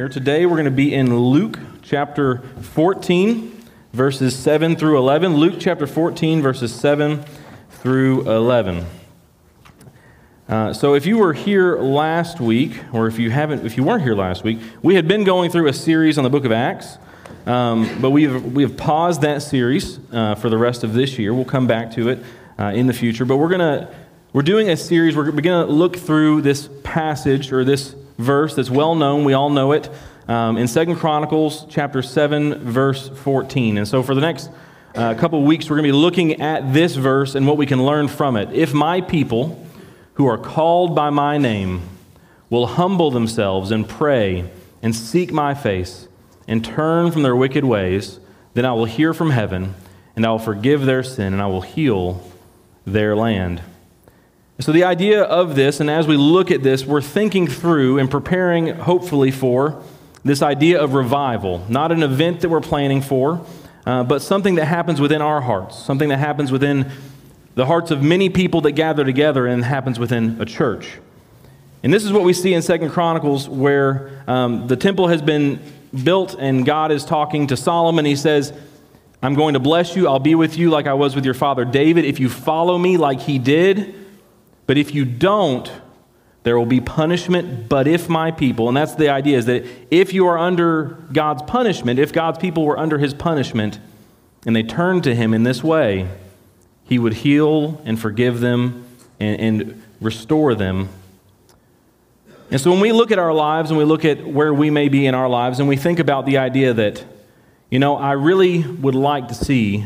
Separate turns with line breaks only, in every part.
here, today we're going to be in Luke chapter 14, verses 7 through 11. Luke chapter 14, verses 7 through 11. Uh, so if you were here last week, or if you haven't, if you weren't here last week, we had been going through a series on the book of Acts, um, but we have we have paused that series uh, for the rest of this year. We'll come back to it uh, in the future, but we're gonna we're doing a series. We're going to look through this passage or this verse that's well known. We all know it um, in Second Chronicles chapter 7, verse 14. And so for the next uh, couple weeks, we're going to be looking at this verse and what we can learn from it. If my people who are called by my name will humble themselves and pray and seek my face and turn from their wicked ways, then I will hear from heaven and I will forgive their sin and I will heal their land. So, the idea of this, and as we look at this, we're thinking through and preparing, hopefully, for this idea of revival. Not an event that we're planning for, uh, but something that happens within our hearts, something that happens within the hearts of many people that gather together and happens within a church. And this is what we see in Second Chronicles, where um, the temple has been built and God is talking to Solomon. He says, I'm going to bless you. I'll be with you like I was with your father David. If you follow me like he did, but if you don't, there will be punishment, but if my people, and that's the idea, is that if you are under God's punishment, if God's people were under his punishment, and they turned to him in this way, he would heal and forgive them and, and restore them. And so when we look at our lives and we look at where we may be in our lives, and we think about the idea that, you know, I really would like to see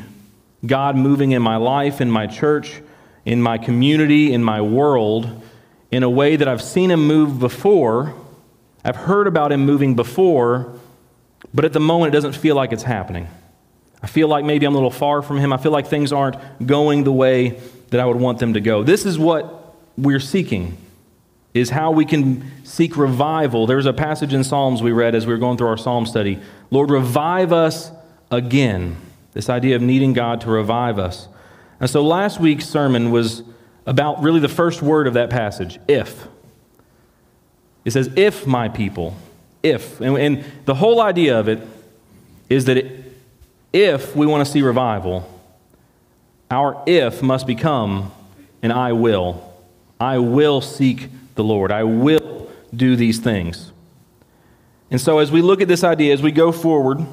God moving in my life, in my church, in my community, in my world, in a way that I've seen him move before. I've heard about him moving before, but at the moment it doesn't feel like it's happening. I feel like maybe I'm a little far from him. I feel like things aren't going the way that I would want them to go. This is what we're seeking is how we can seek revival. There's a passage in Psalms we read as we were going through our psalm study. Lord, revive us again. This idea of needing God to revive us. And so last week's sermon was about really the first word of that passage if. It says, if my people, if. And, and the whole idea of it is that it, if we want to see revival, our if must become an I will. I will seek the Lord. I will do these things. And so as we look at this idea, as we go forward,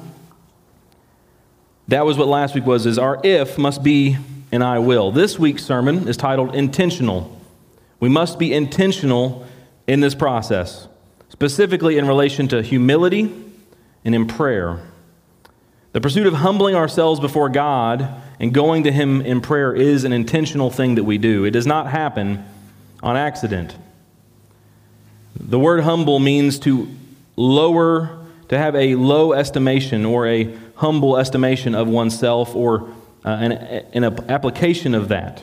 that was what last week was, is our if must be and I will. This week's sermon is titled Intentional. We must be intentional in this process, specifically in relation to humility and in prayer. The pursuit of humbling ourselves before God and going to Him in prayer is an intentional thing that we do. It does not happen on accident. The word humble means to lower, to have a low estimation or a humble estimation of oneself or uh, an, an application of that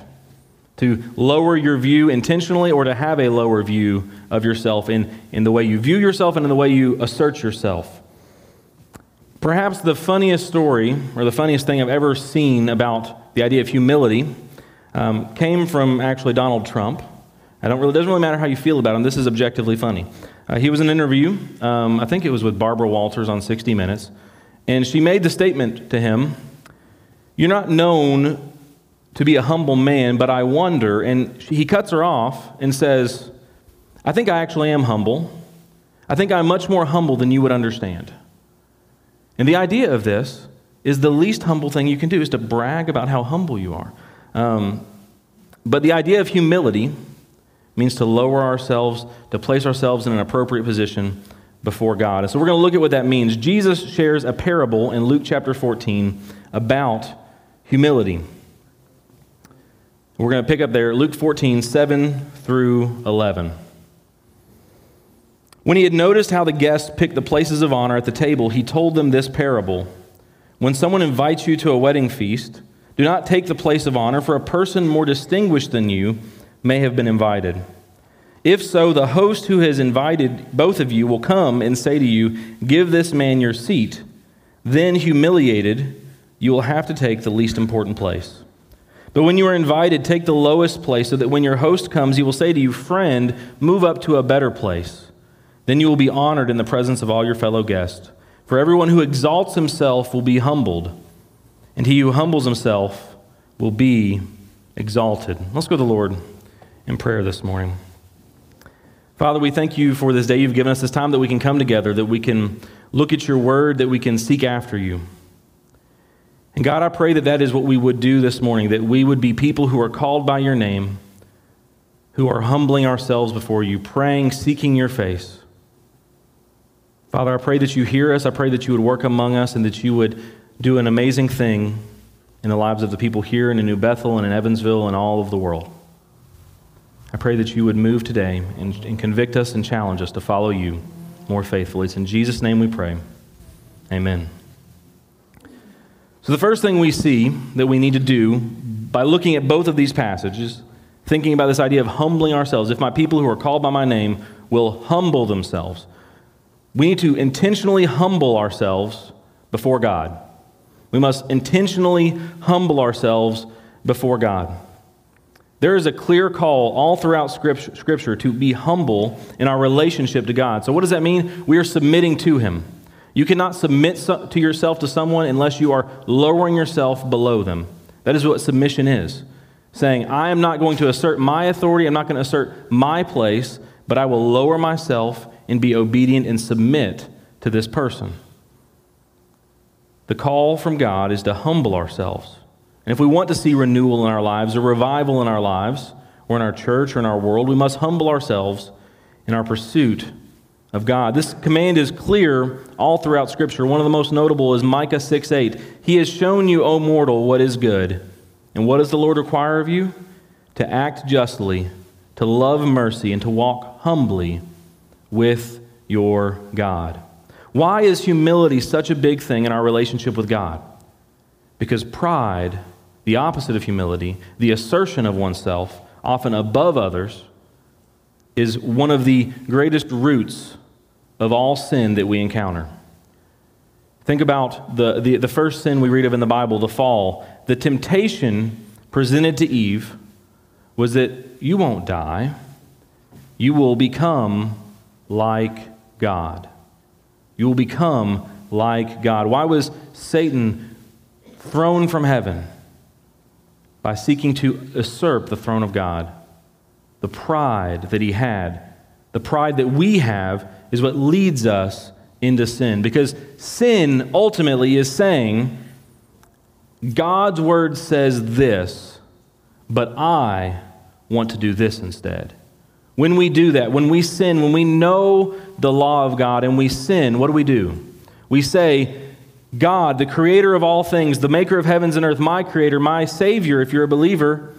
to lower your view intentionally or to have a lower view of yourself in, in the way you view yourself and in the way you assert yourself. Perhaps the funniest story or the funniest thing I've ever seen about the idea of humility um, came from actually Donald Trump. I don't really, it doesn't really matter how you feel about him. This is objectively funny. Uh, he was in an interview, um, I think it was with Barbara Walters on 60 Minutes, and she made the statement to him you're not known to be a humble man, but I wonder. And he cuts her off and says, I think I actually am humble. I think I'm much more humble than you would understand. And the idea of this is the least humble thing you can do is to brag about how humble you are. Um, but the idea of humility means to lower ourselves, to place ourselves in an appropriate position before God. And so we're going to look at what that means. Jesus shares a parable in Luke chapter 14 about humility. We're going to pick up there, Luke 14, 7 through 11. When he had noticed how the guests picked the places of honor at the table, he told them this parable When someone invites you to a wedding feast, do not take the place of honor, for a person more distinguished than you may have been invited. If so, the host who has invited both of you will come and say to you, Give this man your seat. Then, humiliated, you will have to take the least important place. But when you are invited, take the lowest place so that when your host comes, he will say to you, Friend, move up to a better place. Then you will be honored in the presence of all your fellow guests. For everyone who exalts himself will be humbled, and he who humbles himself will be exalted. Let's go to the Lord in prayer this morning. Father, we thank you for this day you've given us, this time that we can come together, that we can look at your word, that we can seek after you. And God, I pray that that is what we would do this morning, that we would be people who are called by your name, who are humbling ourselves before you, praying, seeking your face. Father, I pray that you hear us. I pray that you would work among us and that you would do an amazing thing in the lives of the people here and in New Bethel and in Evansville and all of the world. I pray that you would move today and, and convict us and challenge us to follow you more faithfully. It's in Jesus' name we pray. Amen. So, the first thing we see that we need to do by looking at both of these passages, thinking about this idea of humbling ourselves, if my people who are called by my name will humble themselves, we need to intentionally humble ourselves before God. We must intentionally humble ourselves before God. There is a clear call all throughout Scripture to be humble in our relationship to God. So, what does that mean? We are submitting to Him. You cannot submit to yourself to someone unless you are lowering yourself below them. That is what submission is. Saying, I am not going to assert my authority, I'm not going to assert my place, but I will lower myself and be obedient and submit to this person. The call from God is to humble ourselves. And if we want to see renewal in our lives, or revival in our lives, or in our church, or in our world, we must humble ourselves in our pursuit of God. This command is clear all throughout Scripture. One of the most notable is Micah 6 8. He has shown you, O mortal, what is good. And what does the Lord require of you? To act justly, to love mercy, and to walk humbly with your God. Why is humility such a big thing in our relationship with God? Because pride, the opposite of humility, the assertion of oneself, often above others, is one of the greatest roots of all sin that we encounter. Think about the, the, the, first sin we read of in the Bible, the fall. The temptation presented to Eve was that you won't die, you will become like God. You will become like God. Why was Satan thrown from heaven? By seeking to usurp the throne of God. The pride that he had, the pride that we have, is what leads us into sin. Because sin ultimately is saying, God's word says this, but I want to do this instead. When we do that, when we sin, when we know the law of God and we sin, what do we do? We say, God, the creator of all things, the maker of heavens and earth, my creator, my savior, if you're a believer,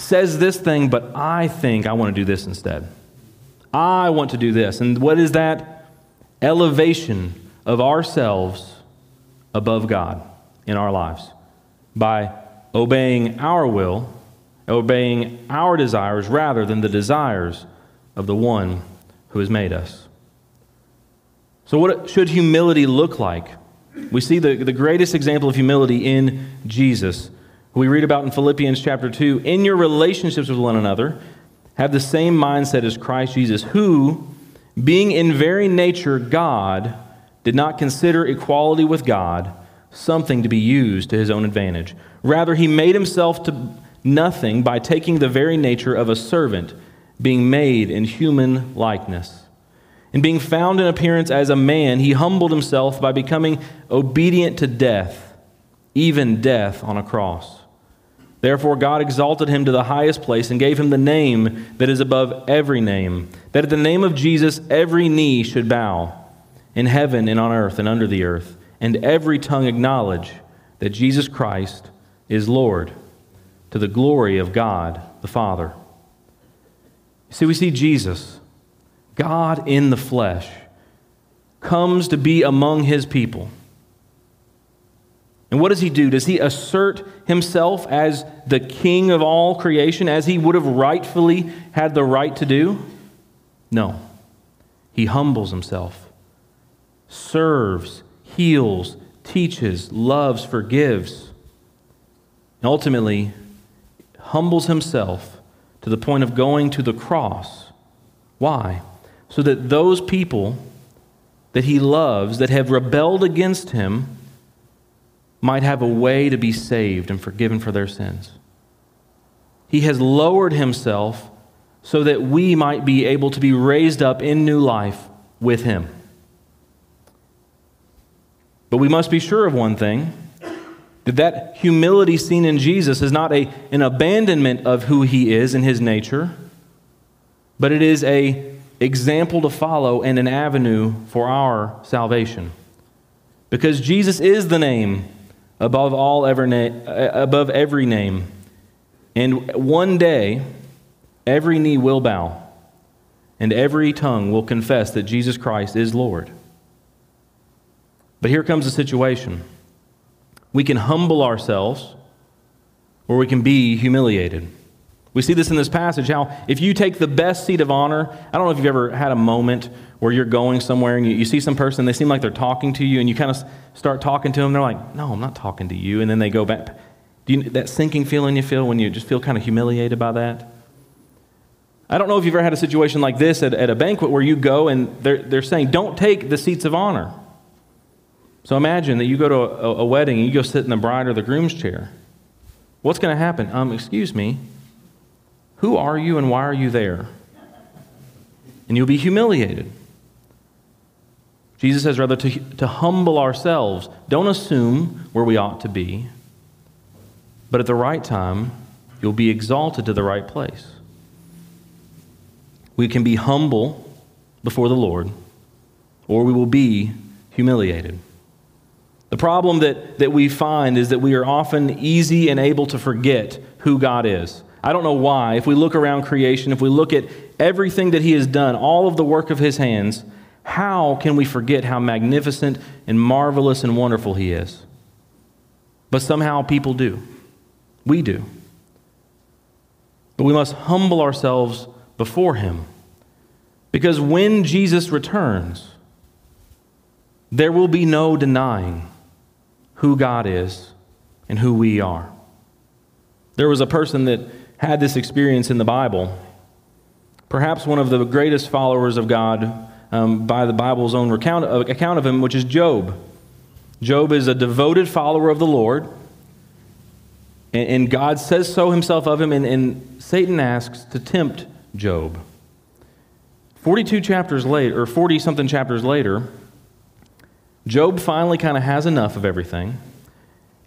says this thing, but I think I want to do this instead. I want to do this. And what is that? Elevation of ourselves above God in our lives by obeying our will obeying our desires rather than the desires of the one who has made us. So, what should humility look like? We see the, the greatest example of humility in Jesus. We read about in Philippians chapter 2 in your relationships with one another, have the same mindset as Christ Jesus, who, being in very nature God, did not consider equality with God something to be used to his own advantage. Rather, he made himself to nothing by taking the very nature of a servant, being made in human likeness. And being found in appearance as a man, he humbled himself by becoming obedient to death, even death on a cross. Therefore, God exalted him to the highest place and gave him the name that is above every name, that at the name of Jesus every knee should bow, in heaven and on earth and under the earth, and every tongue acknowledge that Jesus Christ is Lord to the glory of God the Father. See, we see Jesus, God in the flesh, comes to be among his people. And what does he do? Does he assert himself as the king of all creation, as he would have rightfully had the right to do? No. He humbles himself, serves, heals, teaches, loves, forgives. And ultimately, humbles himself to the point of going to the cross. Why? so that those people that he loves, that have rebelled against him, might have a way to be saved and forgiven for their sins. He has lowered himself so that we might be able to be raised up in new life with him. But we must be sure of one thing that that humility seen in Jesus is not a, an abandonment of who he is and his nature, but it is a example to follow and an avenue for our salvation. Because Jesus is the name above all ever na- uh, above every name. And one day every knee will bow and every tongue will confess that Jesus Christ is Lord. But here comes the situation. We can humble ourselves or we can be humiliated. We see this in this passage how if you take the best seat of honor, I don't know if you've ever had a moment where you're going somewhere and you, you see some person, they seem like they're talking to you, and you kind of start talking to them. They're like, No, I'm not talking to you. And then they go back. Do you, that sinking feeling you feel when you just feel kind of humiliated by that? I don't know if you've ever had a situation like this at, at a banquet where you go and they're, they're saying, Don't take the seats of honor. So imagine that you go to a, a wedding and you go sit in the bride or the groom's chair. What's going to happen? Um, excuse me. Who are you and why are you there? And you'll be humiliated. Jesus says rather to, to humble ourselves. Don't assume where we ought to be, but at the right time, you'll be exalted to the right place. We can be humble before the Lord, or we will be humiliated. The problem that, that we find is that we are often easy and able to forget who God is. I don't know why. If we look around creation, if we look at everything that He has done, all of the work of His hands, how can we forget how magnificent and marvelous and wonderful He is? But somehow people do. We do. But we must humble ourselves before Him. Because when Jesus returns, there will be no denying who God is and who we are. There was a person that had this experience in the Bible. Perhaps one of the greatest followers of God um, by the Bible's own account, uh, account of him, which is Job. Job is a devoted follower of the Lord, and, and God says so himself of him, and, and Satan asks to tempt Job. 42 chapters later, or 40 something chapters later, Job finally kind of has enough of everything,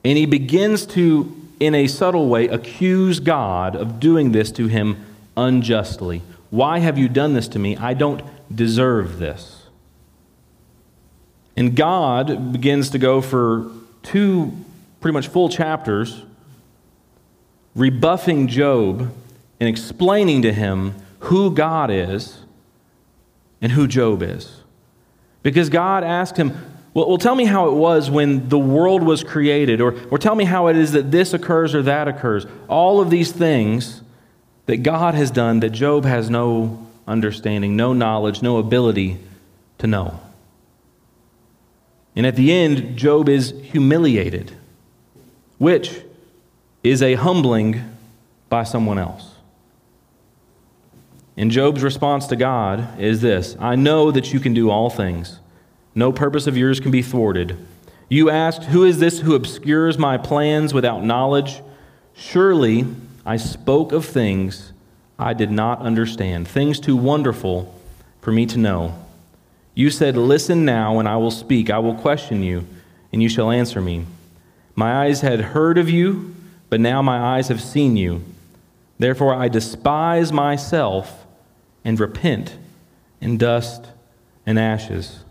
and he begins to in a subtle way, accuse God of doing this to him unjustly. Why have you done this to me? I don't deserve this. And God begins to go for two pretty much full chapters rebuffing Job and explaining to him who God is and who Job is. Because God asked him, well, well, tell me how it was when the world was created, or, or tell me how it is that this occurs or that occurs. All of these things that God has done that Job has no understanding, no knowledge, no ability to know. And at the end, Job is humiliated, which is a humbling by someone else. And Job's response to God is this I know that you can do all things no purpose of yours can be thwarted. You asked, Who is this who obscures my plans without knowledge? Surely I spoke of things I did not understand, things too wonderful for me to know. You said, Listen now, and I will speak. I will question you, and you shall answer me. My eyes had heard of you, but now my eyes have seen you. Therefore I despise myself and repent in dust and ashes.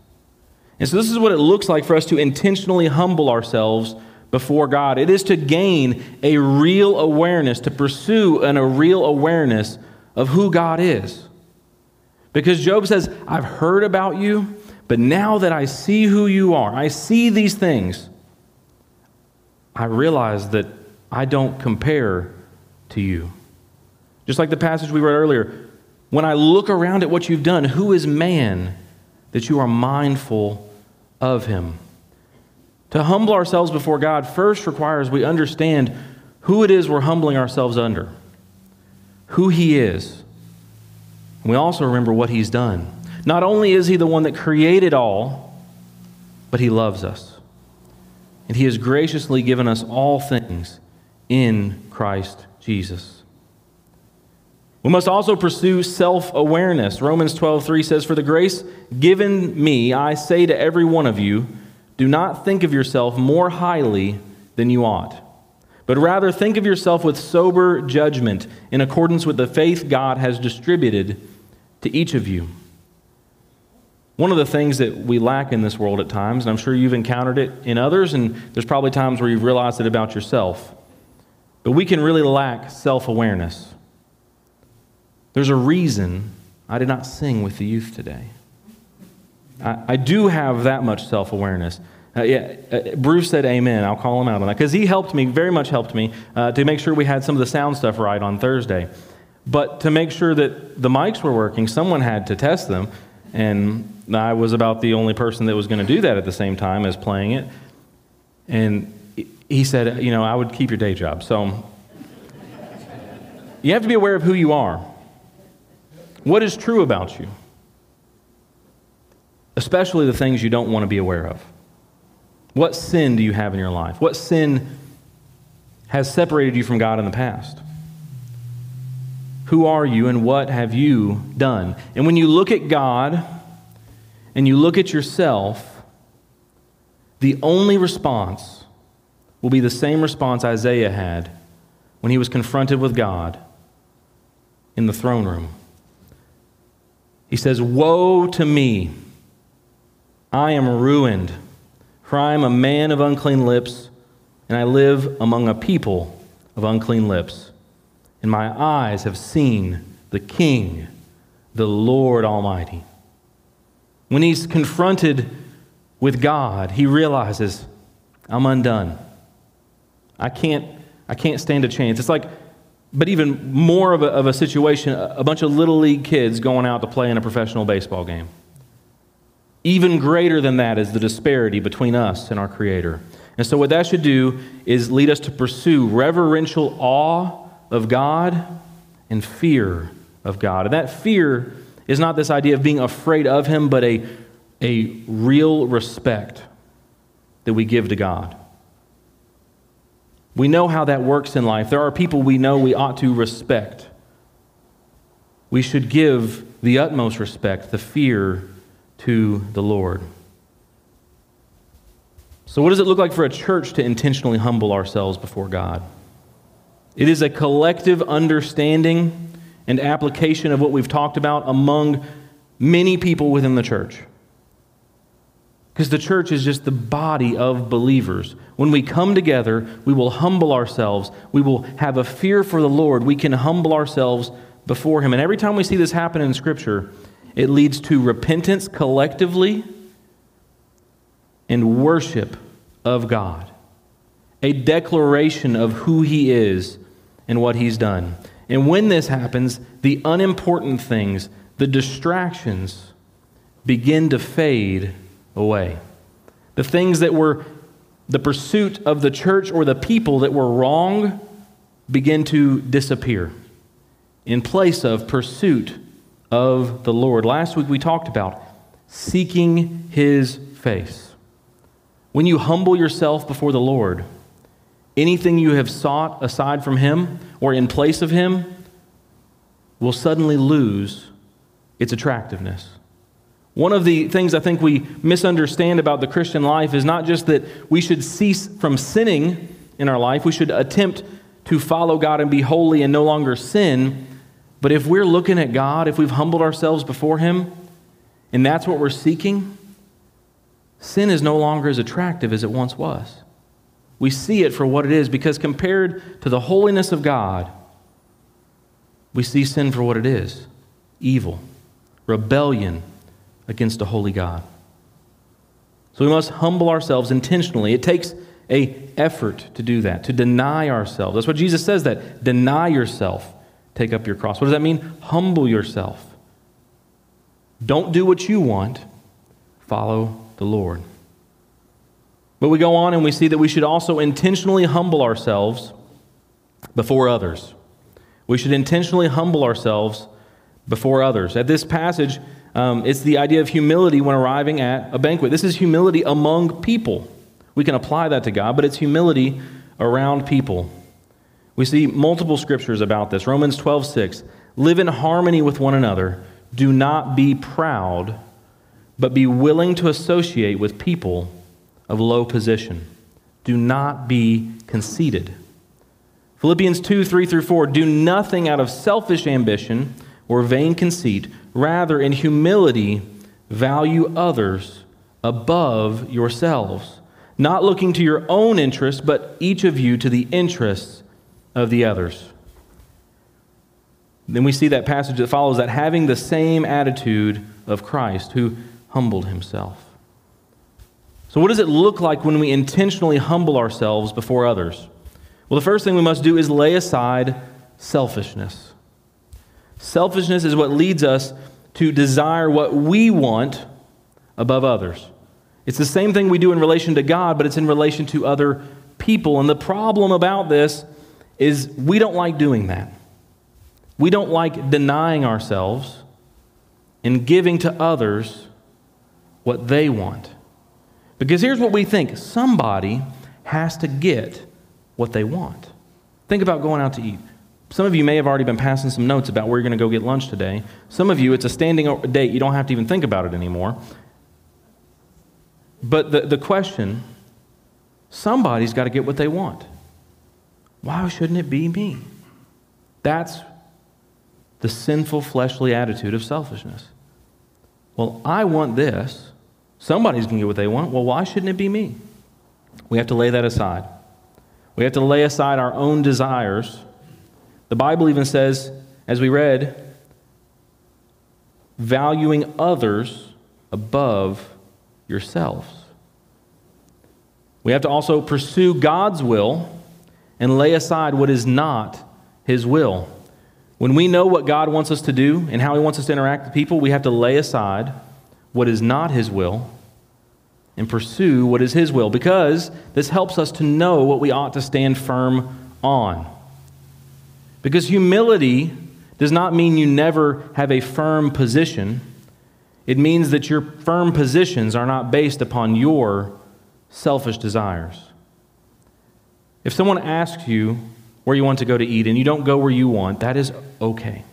And so, this is what it looks like for us to intentionally humble ourselves before God. It is to gain a real awareness, to pursue an, a real awareness of who God is. Because Job says, I've heard about you, but now that I see who you are, I see these things, I realize that I don't compare to you. Just like the passage we read earlier, when I look around at what you've done, who is man that you are mindful of him. To humble ourselves before God first requires we understand who it is we're humbling ourselves under, who he is. And we also remember what he's done. Not only is He the one that created all, but He loves us. And He has graciously given us all things in Christ Jesus. We must also pursue self awareness. Romans 12, 3 says, For the grace given me, I say to every one of you, do not think of yourself more highly than you ought, but rather think of yourself with sober judgment in accordance with the faith God has distributed to each of you. One of the things that we lack in this world at times, and I'm sure you've encountered it in others, and there's probably times where you've realized it about yourself, but we can really lack self awareness. There's a reason I did not sing with the youth today. I, I do have that much self awareness. Uh, yeah, uh, Bruce said amen. I'll call him out on that because he helped me, very much helped me, uh, to make sure we had some of the sound stuff right on Thursday. But to make sure that the mics were working, someone had to test them. And I was about the only person that was going to do that at the same time as playing it. And he said, You know, I would keep your day job. So you have to be aware of who you are. What is true about you? Especially the things you don't want to be aware of. What sin do you have in your life? What sin has separated you from God in the past? Who are you and what have you done? And when you look at God and you look at yourself, the only response will be the same response Isaiah had when he was confronted with God in the throne room. He says, Woe to me! I am ruined, for I am a man of unclean lips, and I live among a people of unclean lips. And my eyes have seen the King, the Lord Almighty. When he's confronted with God, he realizes, I'm undone. I can't, I can't stand a chance. It's like, but even more of a, of a situation, a bunch of little league kids going out to play in a professional baseball game. Even greater than that is the disparity between us and our Creator. And so, what that should do is lead us to pursue reverential awe of God and fear of God. And that fear is not this idea of being afraid of Him, but a, a real respect that we give to God. We know how that works in life. There are people we know we ought to respect. We should give the utmost respect, the fear to the Lord. So, what does it look like for a church to intentionally humble ourselves before God? It is a collective understanding and application of what we've talked about among many people within the church. Because the church is just the body of believers. When we come together, we will humble ourselves. We will have a fear for the Lord. We can humble ourselves before Him. And every time we see this happen in Scripture, it leads to repentance collectively and worship of God, a declaration of who He is and what He's done. And when this happens, the unimportant things, the distractions, begin to fade away. The things that were the pursuit of the church or the people that were wrong begin to disappear in place of pursuit of the Lord. Last week we talked about seeking his face. When you humble yourself before the Lord, anything you have sought aside from him or in place of him will suddenly lose its attractiveness. One of the things I think we misunderstand about the Christian life is not just that we should cease from sinning in our life, we should attempt to follow God and be holy and no longer sin. But if we're looking at God, if we've humbled ourselves before Him, and that's what we're seeking, sin is no longer as attractive as it once was. We see it for what it is because compared to the holiness of God, we see sin for what it is evil, rebellion against a holy God. So we must humble ourselves intentionally. It takes a effort to do that, to deny ourselves. That's what Jesus says that deny yourself take up your cross. What does that mean? Humble yourself. Don't do what you want, follow the Lord. But we go on and we see that we should also intentionally humble ourselves before others. We should intentionally humble ourselves before others. At this passage, Um, it's the idea of humility when arriving at a banquet. This is humility among people. We can apply that to God, but it's humility around people. We see multiple scriptures about this. Romans 12, 6. Live in harmony with one another. Do not be proud, but be willing to associate with people of low position. Do not be conceited. Philippians 2, 3 through 4. Do nothing out of selfish ambition or vain conceit. Rather, in humility, value others above yourselves, not looking to your own interests, but each of you to the interests of the others. Then we see that passage that follows that having the same attitude of Christ, who humbled himself. So, what does it look like when we intentionally humble ourselves before others? Well, the first thing we must do is lay aside selfishness. Selfishness is what leads us to desire what we want above others. It's the same thing we do in relation to God, but it's in relation to other people. And the problem about this is we don't like doing that. We don't like denying ourselves and giving to others what they want. Because here's what we think somebody has to get what they want. Think about going out to eat. Some of you may have already been passing some notes about where you're going to go get lunch today. Some of you, it's a standing date. You don't have to even think about it anymore. But the, the question somebody's got to get what they want. Why shouldn't it be me? That's the sinful fleshly attitude of selfishness. Well, I want this. Somebody's going to get what they want. Well, why shouldn't it be me? We have to lay that aside. We have to lay aside our own desires the Bible even says, as we read, valuing others above yourselves. We have to also pursue God's will and lay aside what is not His will. When we know what God wants us to do and how He wants us to interact with people, we have to lay aside what is not His will and pursue what is His will because this helps us to know what we ought to stand firm on. Because humility does not mean you never have a firm position. It means that your firm positions are not based upon your selfish desires. If someone asks you where you want to go to eat and you don't go where you want, that is okay.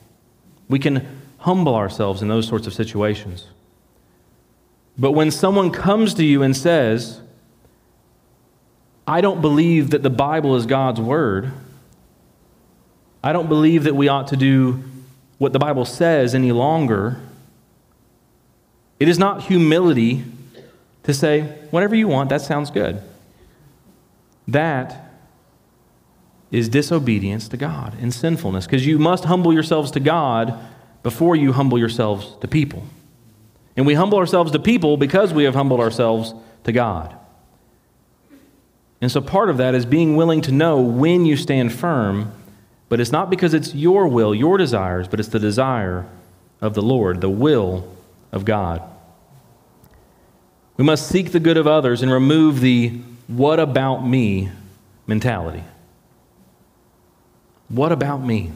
We can humble ourselves in those sorts of situations. But when someone comes to you and says, I don't believe that the Bible is God's word, I don't believe that we ought to do what the Bible says any longer. It is not humility to say, whatever you want, that sounds good. That is disobedience to God and sinfulness because you must humble yourselves to God before you humble yourselves to people. And we humble ourselves to people because we have humbled ourselves to God. And so part of that is being willing to know when you stand firm but it's not because it's your will, your desires, but it's the desire of the Lord, the will of God. We must seek the good of others and remove the what about me mentality. What about me?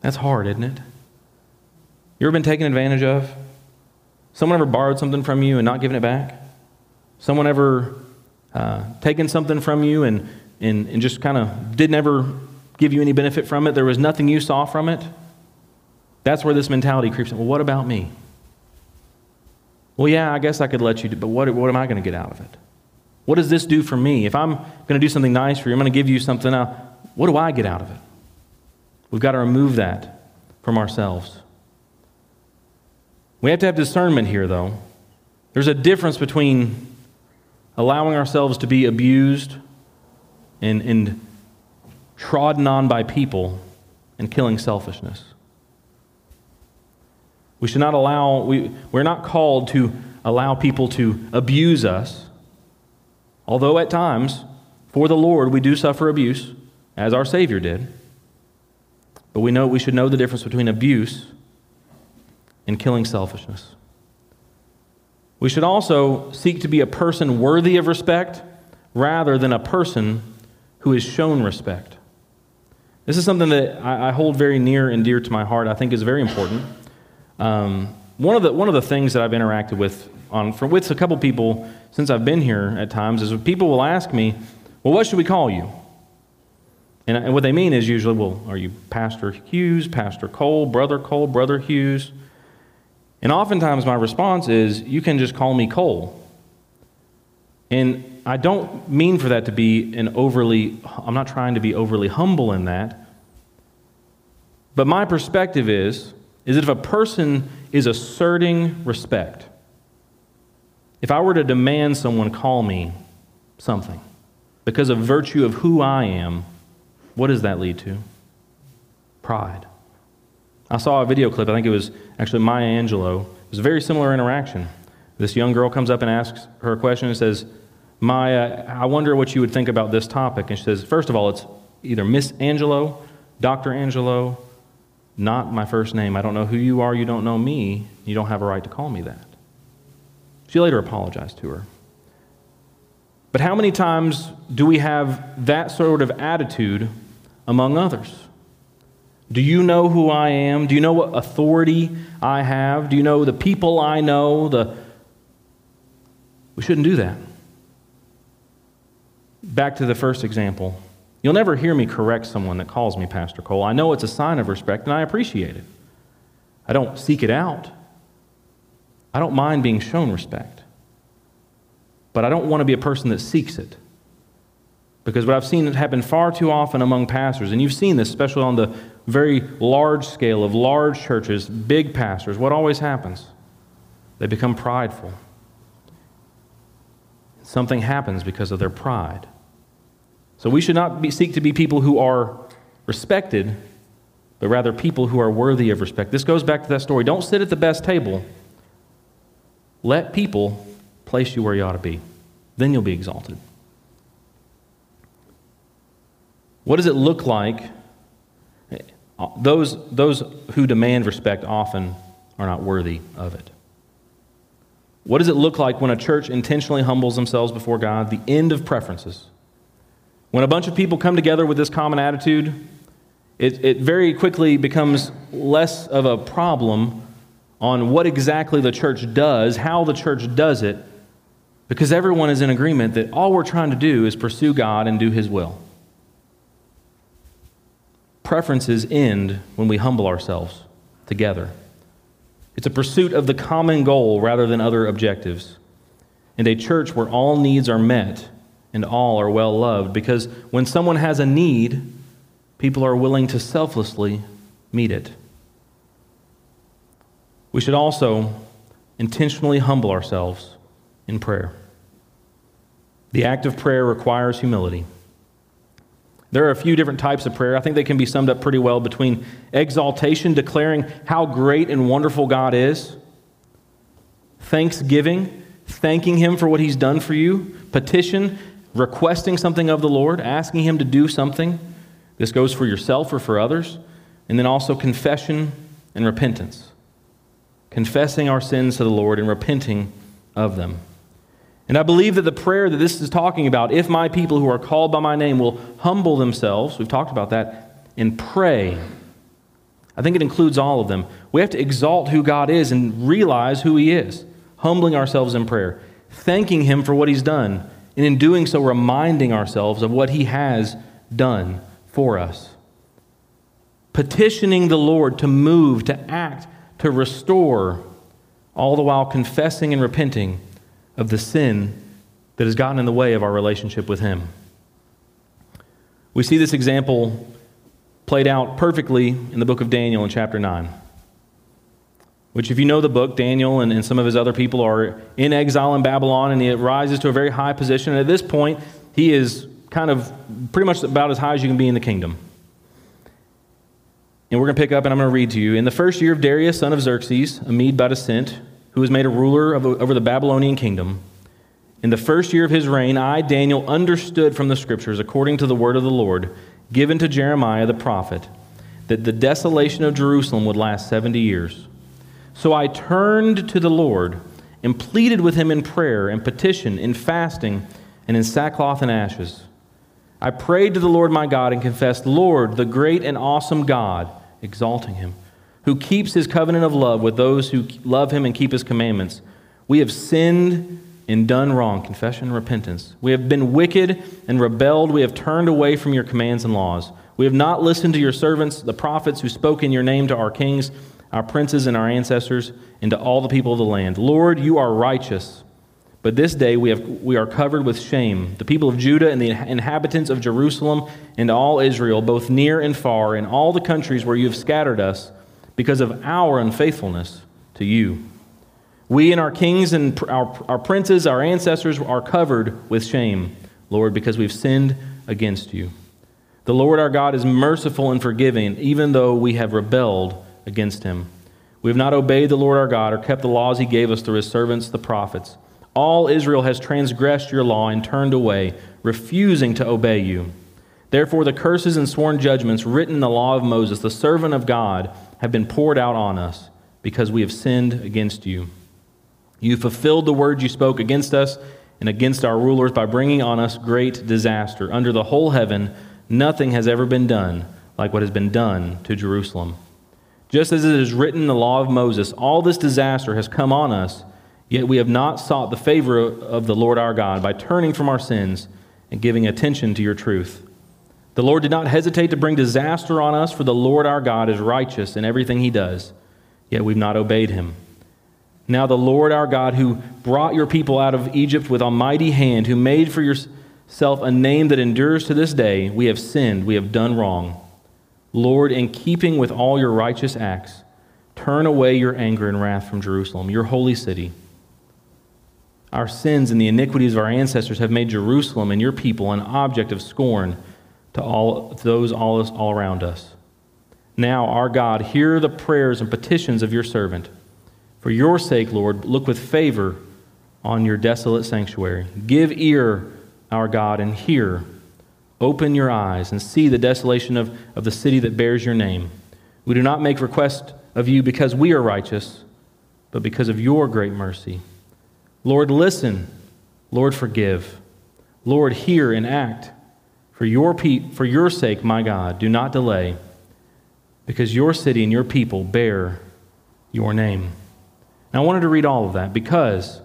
That's hard, isn't it? You ever been taken advantage of? Someone ever borrowed something from you and not given it back? Someone ever uh, taken something from you and, and, and just kind of didn't ever give you any benefit from it, there was nothing you saw from it, that's where this mentality creeps in. Well, what about me? Well, yeah, I guess I could let you do, but what, what am I going to get out of it? What does this do for me? If I'm going to do something nice for you, I'm going to give you something else. What do I get out of it? We've got to remove that from ourselves. We have to have discernment here, though. There's a difference between allowing ourselves to be abused and, and trodden on by people, and killing selfishness. We should not allow, we, we're not called to allow people to abuse us, although at times, for the Lord, we do suffer abuse, as our Savior did. But we know we should know the difference between abuse and killing selfishness. We should also seek to be a person worthy of respect rather than a person who is shown respect. This is something that I, I hold very near and dear to my heart. I think is very important. Um, one of the one of the things that I've interacted with on from with a couple people since I've been here at times is people will ask me, "Well, what should we call you?" And, and what they mean is usually, "Well, are you Pastor Hughes, Pastor Cole, Brother Cole, Brother Hughes?" And oftentimes my response is, "You can just call me Cole." And I don't mean for that to be an overly, I'm not trying to be overly humble in that. But my perspective is, is that if a person is asserting respect, if I were to demand someone call me something because of virtue of who I am, what does that lead to? Pride. I saw a video clip, I think it was actually Maya Angelou. It was a very similar interaction. This young girl comes up and asks her a question and says, Maya, I wonder what you would think about this topic. And she says, First of all, it's either Miss Angelou, Dr. Angelou, not my first name. I don't know who you are. You don't know me. You don't have a right to call me that. She later apologized to her. But how many times do we have that sort of attitude among others? Do you know who I am? Do you know what authority I have? Do you know the people I know? The... We shouldn't do that. Back to the first example. You'll never hear me correct someone that calls me Pastor Cole. I know it's a sign of respect and I appreciate it. I don't seek it out. I don't mind being shown respect. But I don't want to be a person that seeks it. Because what I've seen happen far too often among pastors, and you've seen this, especially on the very large scale of large churches, big pastors, what always happens? They become prideful. Something happens because of their pride. So we should not be, seek to be people who are respected, but rather people who are worthy of respect. This goes back to that story. Don't sit at the best table. Let people place you where you ought to be. Then you'll be exalted. What does it look like? Those, those who demand respect often are not worthy of it. What does it look like when a church intentionally humbles themselves before God? The end of preferences. When a bunch of people come together with this common attitude, it, it very quickly becomes less of a problem on what exactly the church does, how the church does it, because everyone is in agreement that all we're trying to do is pursue God and do His will. Preferences end when we humble ourselves together. It's a pursuit of the common goal rather than other objectives. And a church where all needs are met and all are well loved. Because when someone has a need, people are willing to selflessly meet it. We should also intentionally humble ourselves in prayer. The act of prayer requires humility. There are a few different types of prayer. I think they can be summed up pretty well between exaltation, declaring how great and wonderful God is, thanksgiving, thanking Him for what He's done for you, petition, requesting something of the Lord, asking Him to do something. This goes for yourself or for others. And then also confession and repentance. Confessing our sins to the Lord and repenting of them. And I believe that the prayer that this is talking about, if my people who are called by my name will humble themselves, we've talked about that, and pray. I think it includes all of them. We have to exalt who God is and realize who He is, humbling ourselves in prayer, thanking Him for what He's done, and in doing so, reminding ourselves of what He has done for us. Petitioning the Lord to move, to act, to restore, all the while confessing and repenting of the sin that has gotten in the way of our relationship with Him. We see this example played out perfectly in the book of Daniel in chapter 9 which, if you know the book, Daniel and, and some of his other people are in exile in Babylon, and he rises to a very high position. And at this point, he is kind of pretty much about as high as you can be in the kingdom. And we're going to pick up, and I'm going to read to you. In the first year of Darius, son of Xerxes, a Mede by descent, who was made a ruler of, over the Babylonian kingdom, in the first year of his reign, I, Daniel, understood from the scriptures, according to the word of the Lord, given to Jeremiah the prophet, that the desolation of Jerusalem would last 70 years. So I turned to the Lord and pleaded with him in prayer and petition, in fasting, and in sackcloth and ashes. I prayed to the Lord my God and confessed, Lord, the great and awesome God, exalting him, who keeps his covenant of love with those who love him and keep his commandments. We have sinned and done wrong, confession and repentance. We have been wicked and rebelled. We have turned away from your commands and laws. We have not listened to your servants, the prophets who spoke in your name to our kings, our princes, and our ancestors, and to all the people of the land. Lord, you are righteous. But this day we, have, we are covered with shame, the people of Judah and the inhabitants of Jerusalem and all Israel, both near and far, in all the countries where you have scattered us, because of our unfaithfulness to you. We and our kings and our, our princes, our ancestors, are covered with shame, Lord, because we've sinned against you. The Lord our God is merciful and forgiving, even though we have rebelled against him. We have not obeyed the Lord our God or kept the laws he gave us through his servants, the prophets. All Israel has transgressed your law and turned away, refusing to obey you. Therefore, the curses and sworn judgments written in the law of Moses, the servant of God, have been poured out on us because we have sinned against you. You fulfilled the words you spoke against us and against our rulers by bringing on us great disaster. Under the whole heaven, nothing has ever been done like what has been done to Jerusalem. Just as it is written in the law of Moses, all this disaster has come on us, yet we have not sought the favor of the Lord our God by turning from our sins and giving attention to your truth. The Lord did not hesitate to bring disaster on us, for the Lord our God is righteous in everything he does, yet we've not obeyed him. Now, the Lord our God, who brought your people out of Egypt with a mighty hand, who made for yourself a name that endures to this day, we have sinned, we have done wrong. Lord, in keeping with all your righteous acts, turn away your anger and wrath from Jerusalem, your holy city. Our sins and the iniquities of our ancestors have made Jerusalem and your people an object of scorn to all to those all, all around us. Now, our God, hear the prayers and petitions of your servant. For your sake, Lord, look with favor on your desolate sanctuary. Give ear, our God, and hear Open your eyes and see the desolation of, of the city that bears your name. We do not make request of you because we are righteous, but because of your great mercy. Lord, listen. Lord, forgive. Lord, hear and act. For your, pe- for your sake, my God, do not delay, because your city and your people bear your name. Now, I wanted to read all of that because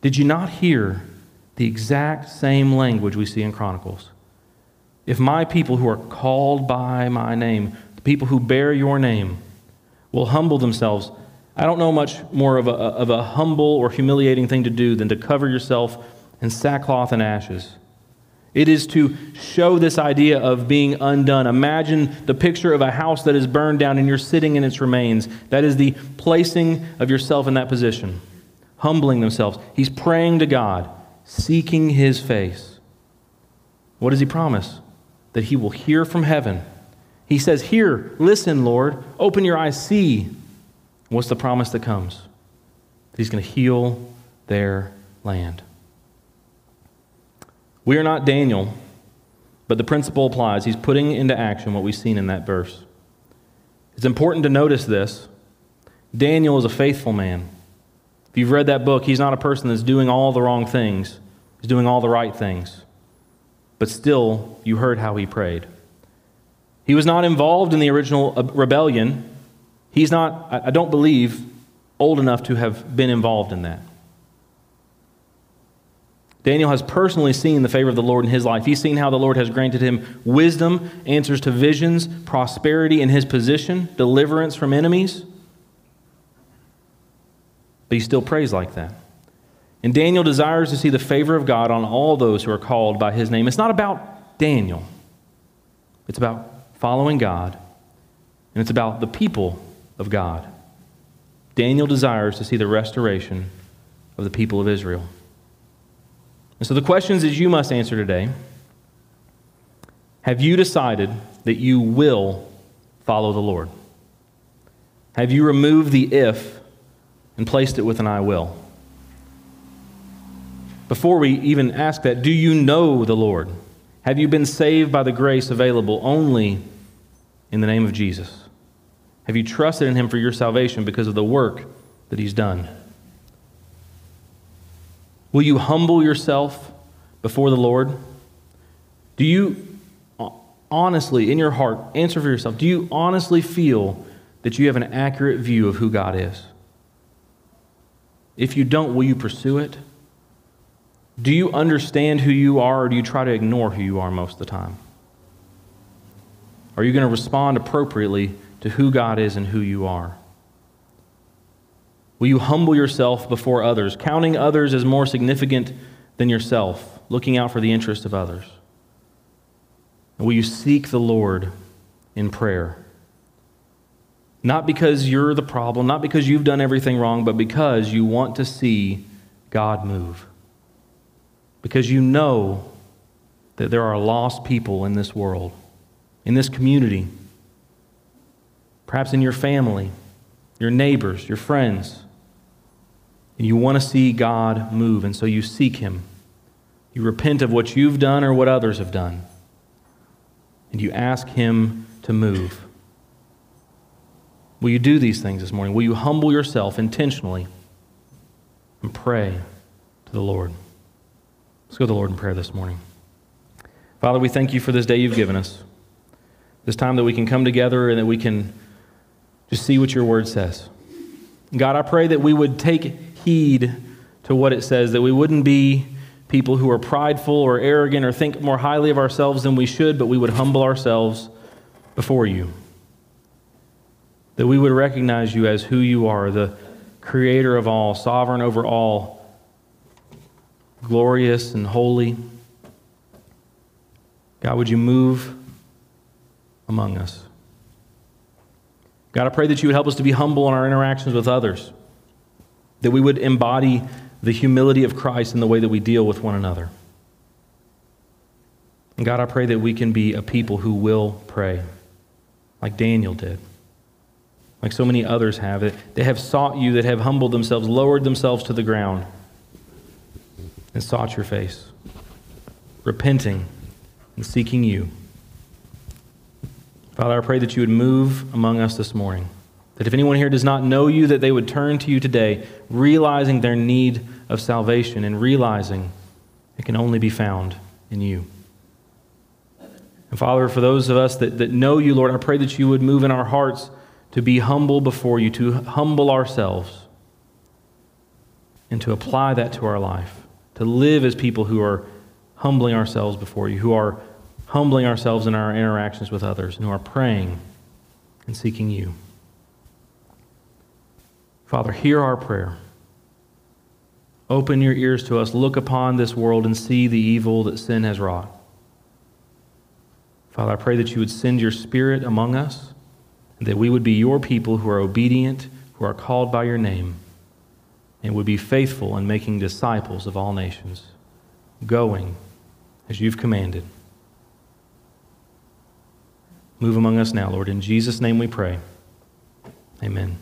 did you not hear the exact same language we see in Chronicles? If my people who are called by my name, the people who bear your name, will humble themselves, I don't know much more of a, of a humble or humiliating thing to do than to cover yourself in sackcloth and ashes. It is to show this idea of being undone. Imagine the picture of a house that is burned down and you're sitting in its remains. That is the placing of yourself in that position, humbling themselves. He's praying to God, seeking his face. What does he promise? that he will hear from heaven. He says, Hear, listen, Lord, open your eyes, see. What's the promise that comes? That he's going to heal their land. We are not Daniel, but the principle applies. He's putting into action what we've seen in that verse. It's important to notice this. Daniel is a faithful man. If you've read that book, he's not a person that's doing all the wrong things, he's doing all the right things but still, you heard how he prayed. He was not involved in the original uh, rebellion. He's not, I don't believe, old enough to have been involved in that. Daniel has personally seen the favor of the Lord in his life. He's seen how the Lord has granted him wisdom, answers to visions, prosperity in his position, deliverance from enemies. But he still prays like that. And Daniel desires to see the favor of God on all those who are called by his name. It's not about Daniel, it's about following God, and it's about the people of God. Daniel desires to see the restoration of the people of Israel. And so the questions that you must answer today have you decided that you will follow the Lord? Have you removed the if and placed it with an I will? Before we even ask that, do you know the Lord? Have you been saved by the grace available only in the name of Jesus? Have you trusted in Him for your salvation because of the work that He's done? Will you humble yourself before the Lord? Do you uh, honestly, in your heart, answer for yourself, do you honestly feel that you have an accurate view of who God is? If you don't, will you pursue it? Do you understand who you are, or do you try to ignore who you are most of the time? Are you going to respond appropriately to who God is and who you are? Will you humble yourself before others, counting others as more significant than yourself, looking out for the interests of others? And will you seek the Lord in prayer? Not because you're the problem, not because you've done everything wrong, but because you want to see God move. Because you know that there are lost people in this world, in this community, perhaps in your family, your neighbors, your friends. And you want to see God move, and so you seek Him. You repent of what you've done or what others have done, and you ask Him to move. Will you do these things this morning? Will you humble yourself intentionally and pray to the Lord? Let's go to the Lord in prayer this morning. Father, we thank you for this day you've given us, this time that we can come together and that we can just see what your word says. God, I pray that we would take heed to what it says, that we wouldn't be people who are prideful or arrogant or think more highly of ourselves than we should, but we would humble ourselves before you that we would recognize you as who you are, the creator of all, sovereign over all, glorious and holy. God, would you move among us? God, I pray that you would help us to be humble in our interactions with others, that we would embody the humility of Christ in the way that we deal with one another. And God, I pray that we can be a people who will pray, like Daniel did like so many others have. that, They have sought you, that have humbled themselves, lowered themselves to the ground, and sought your face, repenting and seeking you. Father, I pray that you would move among us this morning. That if anyone here does not know you, that they would turn to you today, realizing their need of salvation and realizing it can only be found in you. And Father, for those of us that, that know you, Lord, I pray that you would move in our hearts to be humble before you, to humble ourselves, and to apply that to our life, to live as people who are humbling ourselves before you, who are humbling ourselves in our interactions with others, and who are praying and seeking you. Father, hear our prayer. Open your ears to us. Look upon this world and see the evil that sin has wrought. Father, I pray that you would send your spirit among us that we would be your people who are obedient, who are called by your name, and would be faithful in making disciples of all nations, going as you've commanded. Move among us now, Lord. In Jesus' name we pray. Amen.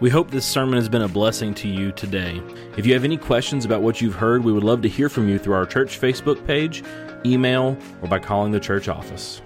We hope this sermon has been a blessing to you today. If you have any questions about what you've heard, we would love to hear from you through our church Facebook page, email, or by calling the church office.